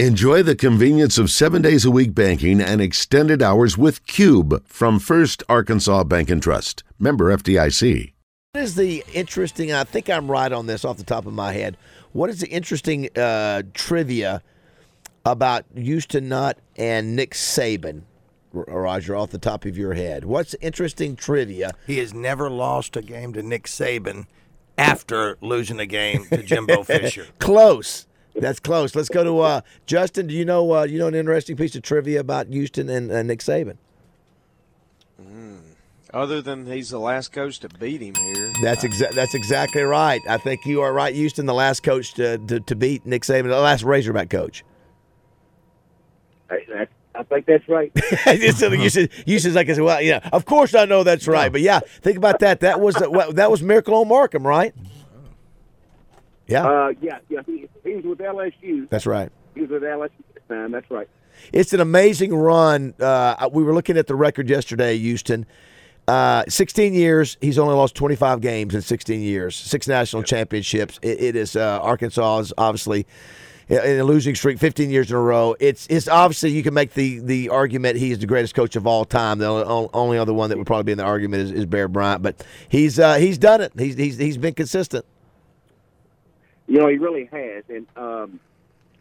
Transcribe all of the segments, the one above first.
Enjoy the convenience of seven days a week banking and extended hours with Cube from First Arkansas Bank and Trust. Member FDIC. What is the interesting? I think I'm right on this off the top of my head. What is the interesting uh, trivia about Houston Nutt and Nick Saban, Roger, off the top of your head? What's interesting trivia? He has never lost a game to Nick Saban after losing a game to Jimbo Fisher. Close. That's close. Let's go to uh, Justin. Do you know uh, you know an interesting piece of trivia about Houston and uh, Nick Saban? Other than he's the last coach to beat him here. That's exa- that's exactly right. I think you are right, Houston, the last coach to, to, to beat Nick Saban, the last Razorback coach. I, I, I think that's right. Houston, Houston's like, I said, well, yeah, of course I know that's right, but yeah, think about that. That was that was Miracle on Markham, right? Yeah. Uh, yeah, yeah. He, he was with LSU. That's right. He was with LSU at the time. That's right. It's an amazing run. Uh, we were looking at the record yesterday, Houston. Uh, 16 years. He's only lost 25 games in 16 years. Six national championships. it, it is uh, Arkansas is obviously in a losing streak, 15 years in a row. It's it's obviously you can make the the argument he's the greatest coach of all time. The only, only other one that would probably be in the argument is, is Bear Bryant, but he's uh, he's done it. He's he's he's been consistent. You know, he really has. And um,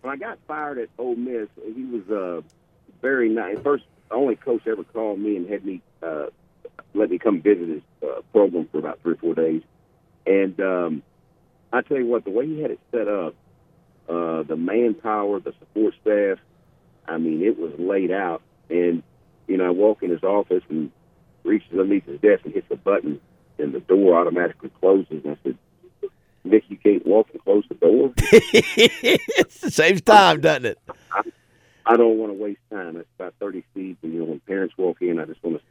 when I got fired at Ole Miss, he was uh, very nice. First, only coach ever called me and had me uh, let me come visit his uh, program for about three or four days. And um, I tell you what, the way he had it set up, uh, the manpower, the support staff, I mean, it was laid out. And, you know, I walk in his office and reaches underneath his desk and hits a button, and the door automatically closes. And I said, Nick, you can't walk and close the door. it saves time, doesn't it? I, I don't want to waste time. It's about 30 feet, and, you know, when parents walk in, I just want to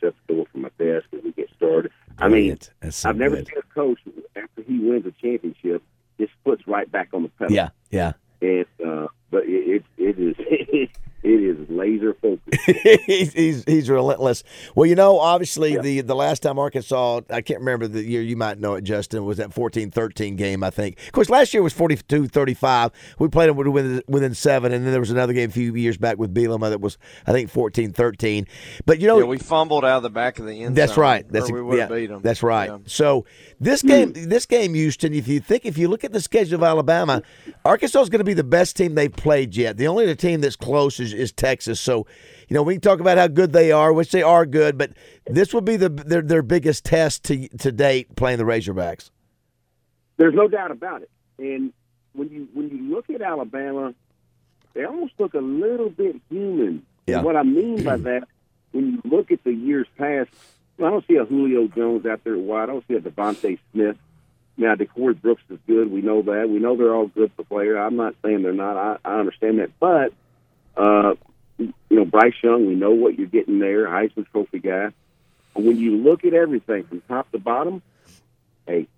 shut the door from my desk as we get started. I mean, so I've never good. seen a coach after he wins a championship just puts right back on the pedal. Yeah, yeah. And uh, but it, it, it is it is laser focused. he's, he's, he's relentless. Well, you know, obviously yeah. the the last time Arkansas, I can't remember the year. You might know it, Justin. Was that 14-13 game? I think. Of course, last year was 42-35. We played them within, within seven, and then there was another game a few years back with Bielema that was I think 14-13. But you know, yeah, we fumbled out of the back of the end. That's zone, right. That's we yeah, beat them. That's right. Yeah. So this hmm. game, this game, Houston. If you think, if you look at the schedule of Alabama, Arkansas is going to be the best team they've played yet. The only team that's close is, is Texas. So, you know, we can talk about how good they are, which they are good, but this would be the their their biggest test to to date playing the Razorbacks. There's no doubt about it. And when you when you look at Alabama, they almost look a little bit human. Yeah. And what I mean by that, when you look at the years past, I don't see a Julio Jones out there wide. I don't see a DeVonta Smith. Now, Ja'Corey Brooks is good. We know that. We know they're all good for player. I'm not saying they're not. I, I understand that. But, uh, you know, Bryce Young, we know what you're getting there, Heisman Trophy guy. But when you look at everything from top to bottom, hey,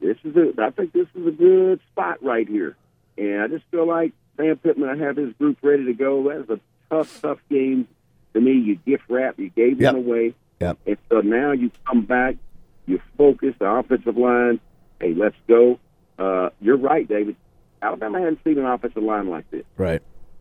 this is a. I think this is a good spot right here. And I just feel like Sam Pittman, I have his group ready to go. That is a tough, tough game to me. You gift wrap, you gave yep. them away. Yep. And so now you come back, you focus the offensive line. Hey, let's go. Uh, you're right, David. Alabama hadn't seen an offensive line like this. Right.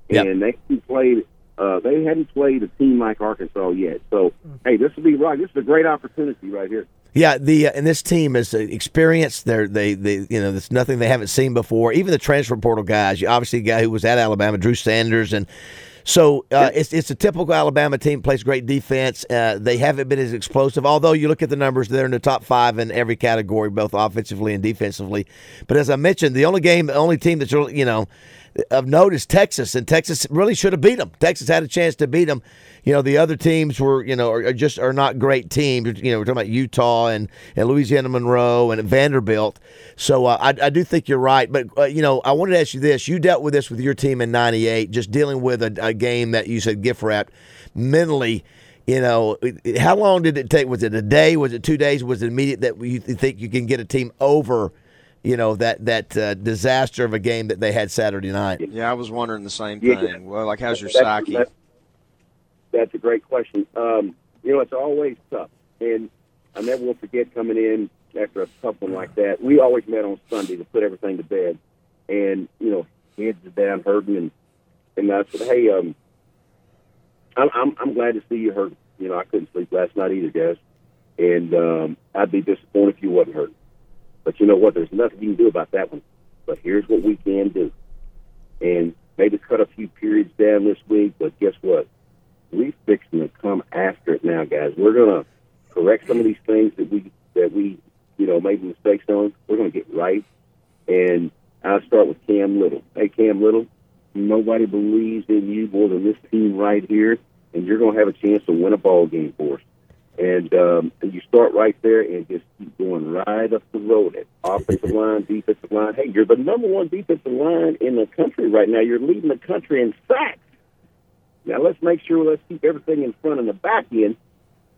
And yep. they played. Uh, they hadn't played a team like Arkansas yet. So, hey, this will be right. This is a great opportunity right here. Yeah, the uh, and this team is uh, experienced. They're they they you know there's nothing they haven't seen before. Even the transfer portal guys. you Obviously, a guy who was at Alabama, Drew Sanders, and so uh, it's it's a typical Alabama team. Plays great defense. Uh, they haven't been as explosive. Although you look at the numbers, they're in the top five in every category, both offensively and defensively. But as I mentioned, the only game, the only team that's really you know of note is Texas, and Texas really should have beat them. Texas had a chance to beat them. You know, the other teams were, you know, are, are just are not great teams. You know, we're talking about Utah and, and Louisiana Monroe and Vanderbilt. So uh, I, I do think you're right. But, uh, you know, I wanted to ask you this. You dealt with this with your team in 98, just dealing with a, a game that you said gift wrapped mentally you know, how long did it take? Was it a day? Was it two days? Was it immediate that you think you can get a team over you know that that uh, disaster of a game that they had Saturday night. Yeah, I was wondering the same thing. Yeah. Well, like, how's your psyche? That's, that's, a great question. Um, you know, it's always tough, and I never will forget coming in after a tough one like that. We always met on Sunday to put everything to bed, and you know, heads are down, hurting, and and I said, "Hey, um, I'm I'm, I'm glad to see you hurt. You know, I couldn't sleep last night either, guys, and um, I'd be disappointed if you wasn't hurt. But you know what? There's nothing you can do about that one. But here's what we can do, and maybe cut a few periods down this week. But guess what? We fixing to come after it now, guys. We're gonna correct some of these things that we that we you know made mistakes on. We're gonna get right, and I'll start with Cam Little. Hey, Cam Little, nobody believes in you more than this team right here, and you're to have a chance to win a ball game for us. And, um, and you start right there and just going right up the road at offensive line, defensive line. Hey, you're the number one defensive line in the country right now. You're leading the country in sacks. Now let's make sure let's keep everything in front and the back end.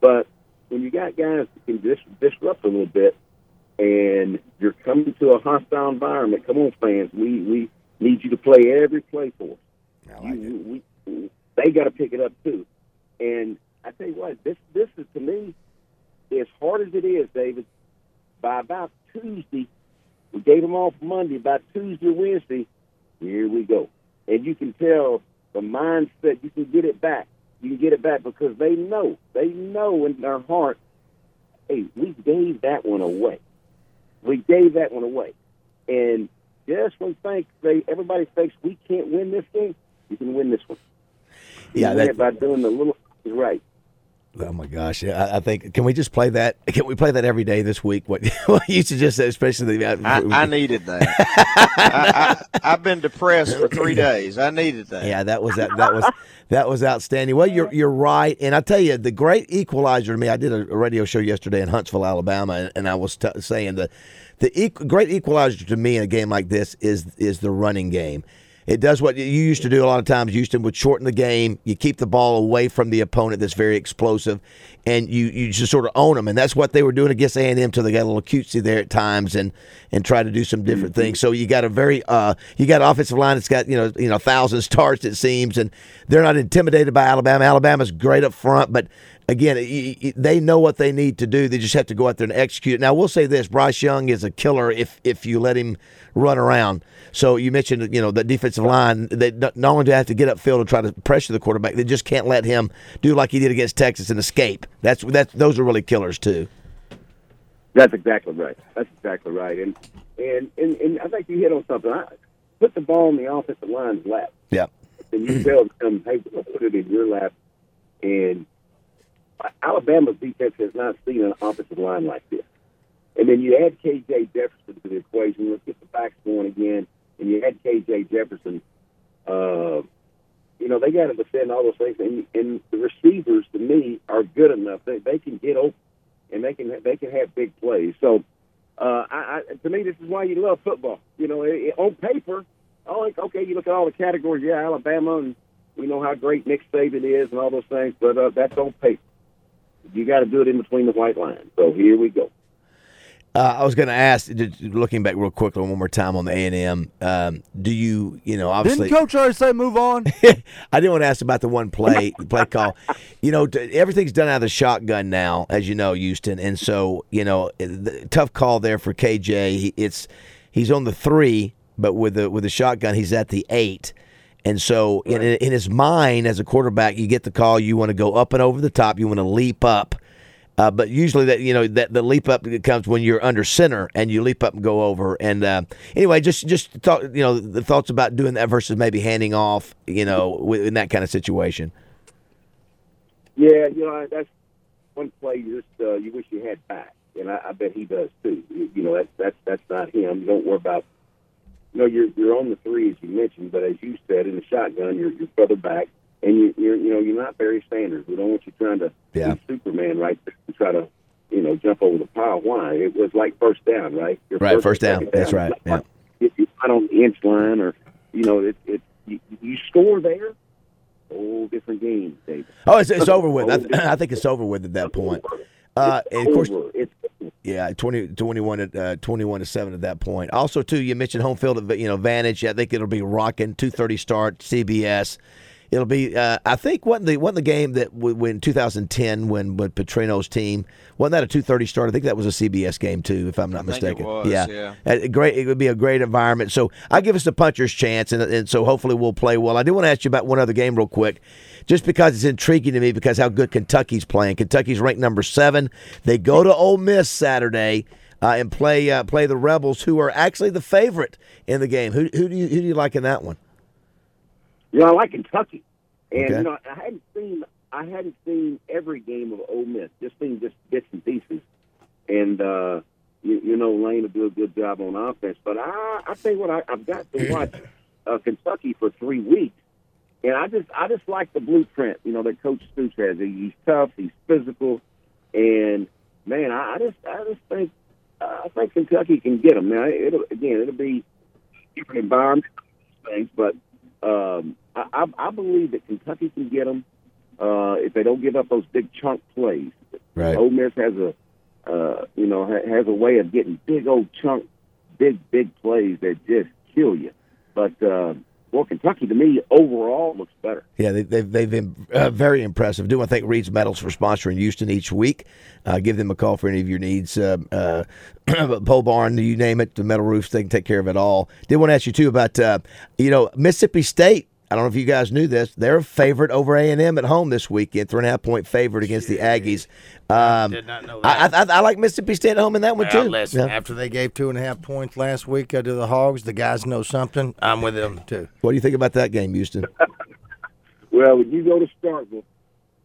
But when you got guys that can dis- disrupt a little bit, and you're coming to a hostile environment, come on, fans, we we need you to play every play for us. I like it. You, we, they got to pick it up too. And I tell you what, this this is to me as hard as it is, David. By about Tuesday, we gave them off Monday. By Tuesday Wednesday, here we go. And you can tell the mindset. You can get it back. You can get it back because they know. They know in their heart. Hey, we gave that one away. We gave that one away. And just when think they everybody thinks we can't win this game, you can win this one. You Yeah, that- it by doing the little right. Oh my gosh! Yeah, I, I think can we just play that? Can we play that every day this week? What, what you suggest, especially the, I, I needed that. I, I, I've been depressed for three days. I needed that. Yeah, that was that. That was that was outstanding. Well, you're you're right, and I tell you, the great equalizer to me. I did a, radio show yesterday in Huntsville, Alabama, and, and I was t- saying the the equ- great equalizer to me in a game like this is is the running game. It does what you used to do a lot of times. Houston would shorten the game. You keep the ball away from the opponent that's very explosive, and you, you just sort of own them. And that's what they were doing against A and M. Till they got a little cutesy there at times, and and try to do some different things. So you got a very uh, you got an offensive line that's got you know you know thousand starts it seems, and they're not intimidated by Alabama. Alabama's great up front, but again, they know what they need to do. They just have to go out there and execute. Now, we'll say this: Bryce Young is a killer if if you let him run around. So you mentioned, you know, the defensive line. They not only do they have to get upfield and try to pressure the quarterback, they just can't let him do like he did against Texas and escape. That's that's those are really killers too. That's exactly right. That's exactly right. And and and, and I think you hit on something. I, put the ball in the offensive line's lap, Yeah. and you tell them, "Hey, put it in your lap." And Alabama's defense has not seen an offensive line like this. And then you add KJ Jefferson to the equation. Let's get the backs going again. And you add KJ Jefferson. Uh, you know they got to defend all those things, and, and the receivers to me are good enough. They they can get open, and they can they can have big plays. So uh, I, I, to me, this is why you love football. You know, it, it- on paper, oh, like, okay, you look at all the categories. Yeah, Alabama, and we know how great Nick Saban is, and all those things. But uh, that's on paper. You got to do it in between the white lines. So here we go. Uh, I was going to ask, looking back real quickly one more time on the A and M. Um, do you, you know, obviously, Didn't Coach already say move on? I didn't want to ask about the one play play call. You know, everything's done out of the shotgun now, as you know, Houston, and so you know, the, tough call there for KJ. He, it's he's on the three, but with the with the shotgun, he's at the eight. And so, in, in his mind, as a quarterback, you get the call. You want to go up and over the top. You want to leap up, uh, but usually that you know that the leap up comes when you're under center and you leap up and go over. And uh, anyway, just just thought you know the thoughts about doing that versus maybe handing off. You know, in that kind of situation. Yeah, you know that's one play you just uh, you wish you had back, and I, I bet he does too. You, you know that's that's that's not him. You don't worry about. You know you're you're on the three as you mentioned, but as you said in the shotgun, you're you're further back, and you, you're you know you're not Barry Sanders. We don't want you trying to Yeah. be Superman right and try to you know jump over the pile. Why? It was like first down, right? You're Right, or first down. second That's right, It's yeah. If you're not on the inch line, or you know it it you, you score there. Whole different game, David. Oh, it's, it's over with. I, th- I think it's over with at that point. Uh, and of course, over. It's Yeah, 20, 21, at, uh, 21 to 7 at that point. Also, too, you mentioned home field, you know, advantage. I think it'll be rocking, 2.30 start, CBS. It'll be. Uh, I think wasn't the wasn't the game that w- when 2010 when when Petrino's team wasn't that a 2:30 start? I think that was a CBS game too, if I'm not I think it mistaken. was, yeah. A great. It would be a great environment. So I give us the puncher's chance, and, and so hopefully we'll play well. I do want to ask you about one other game real quick, just because it's intriguing to me because how good Kentucky's playing. Kentucky's ranked number seven. They go to Ole Miss Saturday. Uh, and play uh, play the Rebels, who are actually the favorite in the game. Who, who do you who do you like in that one? You know, I like Kentucky, and Okay. you know, I hadn't seen I hadn't seen every game of Ole Miss, just seen just bits and pieces, and uh, you, you know, Lane will do a good job on offense. But I, I think what I, I've got to watch uh, Kentucky for three weeks, and I just I just like the blueprint. You know, that Coach Stoops has. He's tough, he's physical, and man, I, I just I just think uh, I think Kentucky can get them. Now, it'll again, it'll be different environment, things, but um, I, I, I believe that Kentucky can get them uh, if they don't give up those big chunk plays. Right. Ole Miss has a, uh, you know, ha- has a way of getting big old chunk, big big plays that just kill you. But uh, well, Kentucky to me overall looks better. Yeah, they, they've they've been uh, very impressive. Do want to thank Reed's Metals for sponsoring Houston each week. Uh, give them a call for any of your needs. Uh, uh, pole barn, you name it, the metal roofs, they can take care of it all. Did want to ask you too about uh, you know Mississippi State. I don't know if you guys knew this. They're a favorite over A and M at home this weekend. Three and a half point favorite against the Aggies. Um, Did not know I, that. I, I like Mississippi State at home in that one Well, too. listen, Yeah. after they gave two and a half points last week uh, to the Hogs, the guys know something. I'm with them too. What do you think about that game, Houston? Well, when you go to Starkville,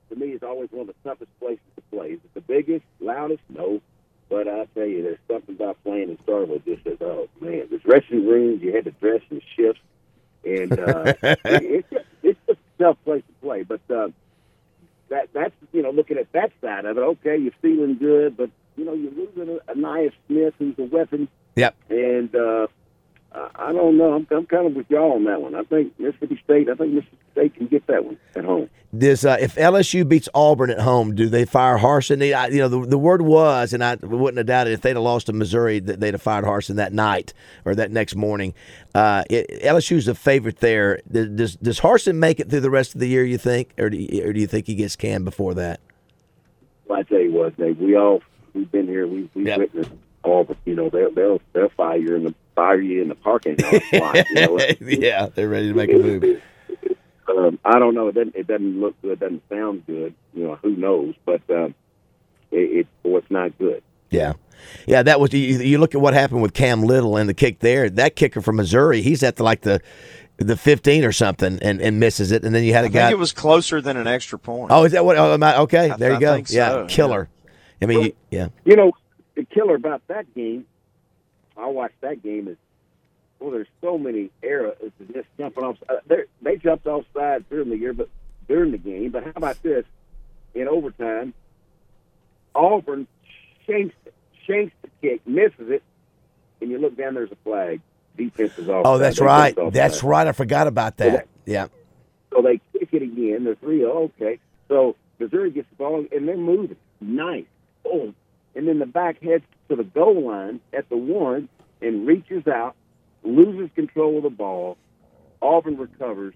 to me, it's always one of the toughest places to play. Is it the biggest, loudest? No. But I tell you, there's something about playing in Starkville just says, oh, man, the dressing rooms, you had to dress in shifts. And uh, it, it's, just, it's just a tough place to play. But uh, that that's, you know, looking at that side of it, okay, you're feeling good, but, you know, you're losing a, a Smith who's a weapon. Yep. And uh, I I don't know. I'm, I'm kind of with y'all on that one. I think Mississippi State. I think Mississippi State can get that one at home. Does uh, if LSU beats Auburn at home, do they fire Harsin? I, you know, the, the word was, and I wouldn't have doubted if they'd have lost to Missouri that they'd have fired Harsin that night or that next morning. Uh, it, LSU's a favorite there. Does does Harsin make it through the rest of the year? You think, or do you, or do you think he gets canned before that? Well, I tell you what, Dave. We all we've been here. We we Yep. witnessed all. You know, they'll they'll they'll fire you in the fire you in the parking lot. You know? yeah, they're ready to make a move. Um, I don't know. It doesn't it doesn't look good. It doesn't sound good. You know, who knows? But um, it, it well, it's not good. Yeah. Yeah, that was you, you look at what happened with Cam Little and the kick there. That kicker from Missouri, he's at the, like the the 15 or something and, and misses it. And then you had a I guy think it was closer than an extra point. Oh, is that what? Oh, am I, okay, I- there you I go. think yeah, so, killer. I mean, you- yeah, You know, the killer about that game, I watched that game is, well, there's so many errors just jumping off. Uh, they're- jumped during the year, but during the game. But how about this? In overtime, Auburn shanks shanks the kick, misses it, and you look down. There's a flag. Defense is off. Oh, that's right. That's right. I forgot about that. Yeah. So they kick it again. They're three. Oh, okay. So Missouri gets the ball and they're moving. Nice. Boom. And then the back heads to the goal line at the one and reaches out, loses control of the ball. Auburn recovers.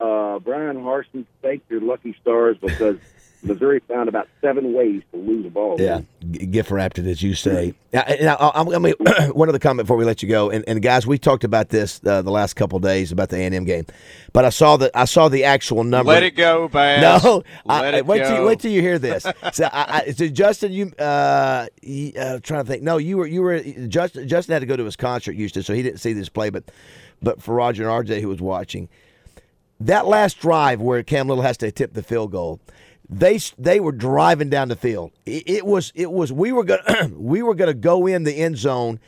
Uh, Bryan Harsin, thank your lucky stars because Missouri found about seven ways to lose a ball. Yeah, gift wrapped it as you say. Now, now I'm, I'm, I'm, one other comment before we let you go, and, and guys, we talked about this uh, the last couple of days about the A and M game, but I saw the I saw the actual number. Let it go, Bass. No, Let I, it wait go. till you, wait till you hear this. so, I, I, so Justin, you uh, you, uh, trying to think. No, you were you were Justin. Justin had to go to his concert, Houston, so he didn't see this play. But but for Roger and RJ, who was watching, that last drive where Cam Little has to tip the field goal, they they were driving down the field. It, it was it was we were gonna we were gonna go in the end zone.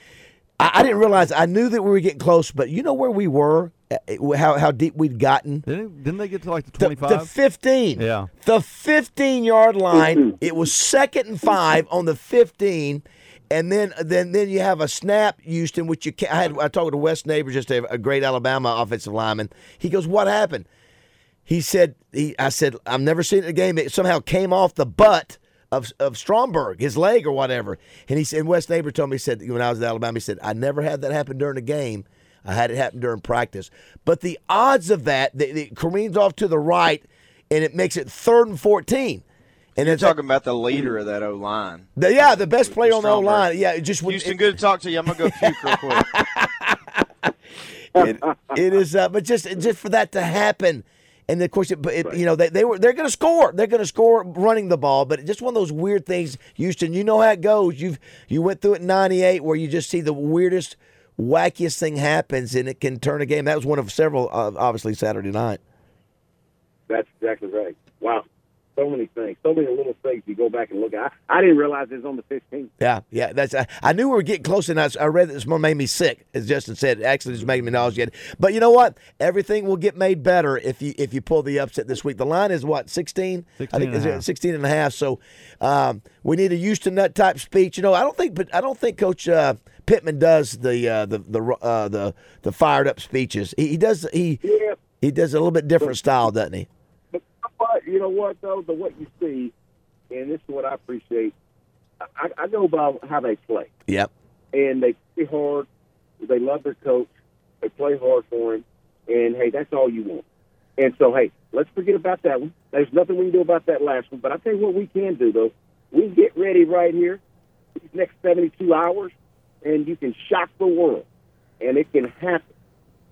I, I didn't realize. I knew that we were getting close, but you know where we were, Uh, how how deep we'd gotten. Didn't, didn't they get to like the The, 25? the 15. Yeah. The 15 yard line. it was second and five on the 15. And then, then, then you have a snap, Houston, which you can I had. I talked to Wes Neighbors, just a, a great Alabama offensive lineman. He goes, "What happened?" He said, he, "I said I've never seen it in a game. It somehow came off the butt of of Stromberg, his leg or whatever." And he said, Wes Neighbor told me, he said when I was at Alabama, he said, "I never had that happen during a game." I had it happen during practice. But the odds of that, the, the careen's off to the right, and it makes it third and 14. And You're talking about the leader of that O line. yeah, the best player on the O line. Yeah, just would- Houston, it- good to talk to you. I'm gonna go puke real quick. it, it is, uh, but just just for that to happen, and of course, it, but it, you know, they, they were they're going to score. They're going to score running the ball, but just one of those weird things. Houston, you know how it goes. You've you went through it in '98, where you just see the weirdest, wackiest thing happens, and it can turn a game. That was one of several, uh, obviously Saturday night. That's exactly right. Wow. So many things. So many little things you go back and look at. I, I didn't realize it was on the 15th. Yeah, yeah. That's I, I knew we were getting close, and I, I read that this one made me sick, as Justin said. Actually, it's making me nauseated. But you know what? Everything will get made better if you if you pull the upset this week. The line is what 16? I think and a is it 16 and a half. So um, we need a Houston Nutt type speech. You know, I don't think, but I don't think Coach uh, Pittman does the uh, the the uh, the the fired up speeches. He, he does he Yeah. he does a little bit different style, doesn't he? But you know what though, the what you see, and this is what I appreciate. I, I go by how they play, Yep. and they play hard. They love their coach. They play hard for him, and hey, that's all you want. And so, hey, let's forget about that one. There's nothing we can do about that last one. But I tell you what, we can do though. We get ready right here these next 72 hours, and you can shock the world, and it can happen.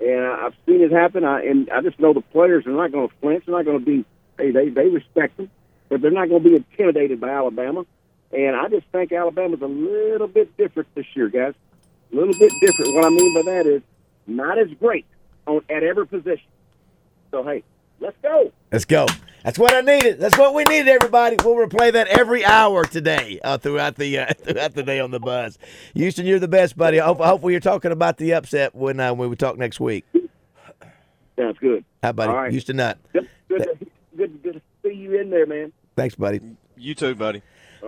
And I've seen it happen. I and I just know the players are not going to flinch. They're not going to be. Hey, they they respect them, but they're not going to be intimidated by Alabama. And I just think Alabama's a little bit different this year, guys. A little bit different. What I mean by that is not as great on at every position. So hey, let's go. Let's go. That's what I needed. That's what we needed, everybody. We'll replay that every hour today uh, throughout the uh, throughout the day on the buzz. Houston, you're the best, buddy. Hopefully, you're talking about the upset when uh, when we talk next week. Sounds good. How buddy? All right. Houston Nutt. Good, good, good, good to see you in there, man. Thanks, buddy. You too, buddy.